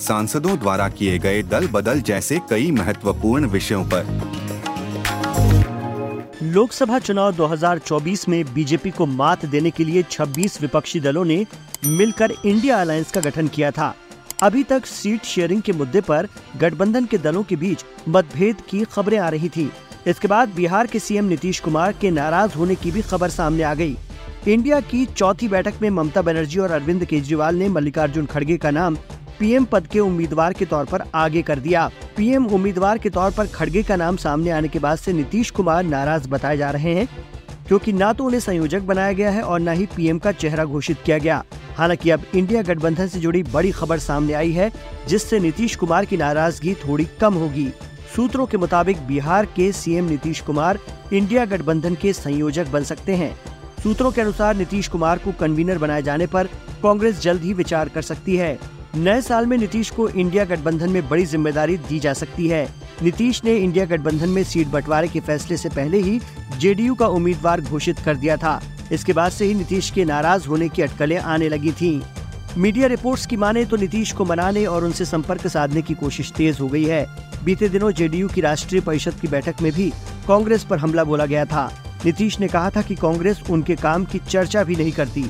सांसदों द्वारा किए गए दल बदल जैसे कई महत्वपूर्ण विषयों पर। लोकसभा चुनाव 2024 में बीजेपी को मात देने के लिए 26 विपक्षी दलों ने मिलकर इंडिया अलायंस का गठन किया था। अभी तक सीट शेयरिंग के मुद्दे पर गठबंधन के दलों के बीच मतभेद की खबरें आ रही थी। इसके बाद बिहार के सीएम नीतीश कुमार के नाराज़ होने की भी खबर सामने आ गई। इंडिया की चौथी बैठक में ममता बनर्जी और अरविंद केजरीवाल ने मल्लिकार्जुन खड़गे का नाम पीएम पद के उम्मीदवार के तौर पर आगे कर दिया। पीएम उम्मीदवार के तौर पर खड़गे का नाम सामने आने के बाद से नीतीश कुमार नाराज़ बताए जा रहे हैं, क्योंकि न तो उन्हें संयोजक बनाया गया है और न ही पीएम का चेहरा घोषित किया गया। हालाँकि अब इंडिया गठबंधन से जुड़ी बड़ी खबर सामने आई है, जिससे नीतीश कुमार की नाराज़गी थोड़ी कम होगी। सूत्रों के मुताबिक बिहार के सीएम नीतीश कुमार इंडिया गठबंधन के संयोजक बन सकते हैं। सूत्रों के अनुसार नीतीश कुमार को कन्वीनर बनाए जाने पर कांग्रेस जल्द ही विचार कर सकती है। नए साल में नीतीश को इंडिया गठबंधन में बड़ी ज़िम्मेदारी दी जा सकती है। नीतीश ने इंडिया गठबंधन में सीट बंटवारे के फैसले से पहले ही जेडीयू का उम्मीदवार घोषित कर दिया था। इसके बाद से ही नीतीश के नाराज़ होने की अटकलें आने लगी थी। मीडिया रिपोर्ट्स की माने तो नीतीश को मनाने और उनसे संपर्क साधने की कोशिश तेज हो गई है। बीते दिनों जेडीयू की राष्ट्रीय परिषद की बैठक में भी कांग्रेस पर हमला बोला गया था। नीतीश ने कहा था कि कांग्रेस उनके काम की चर्चा भी नहीं करती।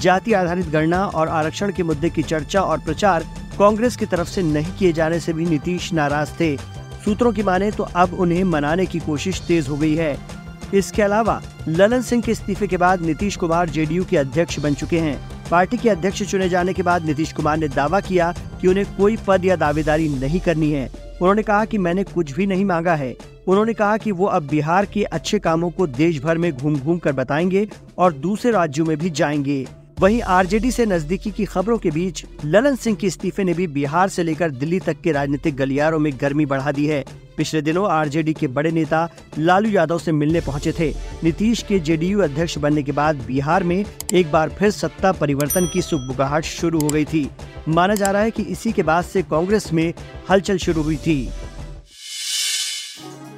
जाति आधारित गणना और आरक्षण के मुद्दे की चर्चा और प्रचार कांग्रेस की तरफ़ से नहीं किए जाने से भी नीतीश नाराज़ थे। सूत्रों की माने तो अब उन्हें मनाने की कोशिश तेज हो गई है। इसके अलावा, ललन सिंह के इस्तीफे के बाद नीतीश कुमार जेडीयू के अध्यक्ष बन चुके हैं। पार्टी के अध्यक्ष चुने जाने के बाद नीतीश कुमार ने दावा किया कि उन्हें कोई पद या दावेदारी नहीं करनी है। उन्होंने कहा कि मैंने कुछ भी नहीं मांगा है। उन्होंने कहा कि वो अब बिहार के अच्छे कामों को देश भर में घूम घूम कर बताएँगे और दूसरे राज्यों में भी जाएँगे। वहीं आरजेडी से नजदीकी की खबरों के बीच ललन सिंह के इस्तीफे ने भी बिहार से लेकर दिल्ली तक के राजनीतिक गलियारों में गर्मी बढ़ा दी है। पिछले दिनों आरजेडी के बड़े नेता लालू यादव से मिलने पहुँचे थे। नीतीश के जेडीयू अध्यक्ष बनने के बाद बिहार में एक बार फिर सत्ता परिवर्तन की सुखबुगाहट शुरू हो गई थी। माना जा रहा है कि इसी के बाद से कांग्रेस में हलचल शुरू हुई थी।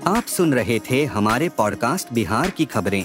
आप सुन रहे थे हमारे पॉडकास्ट बिहार की खबरें।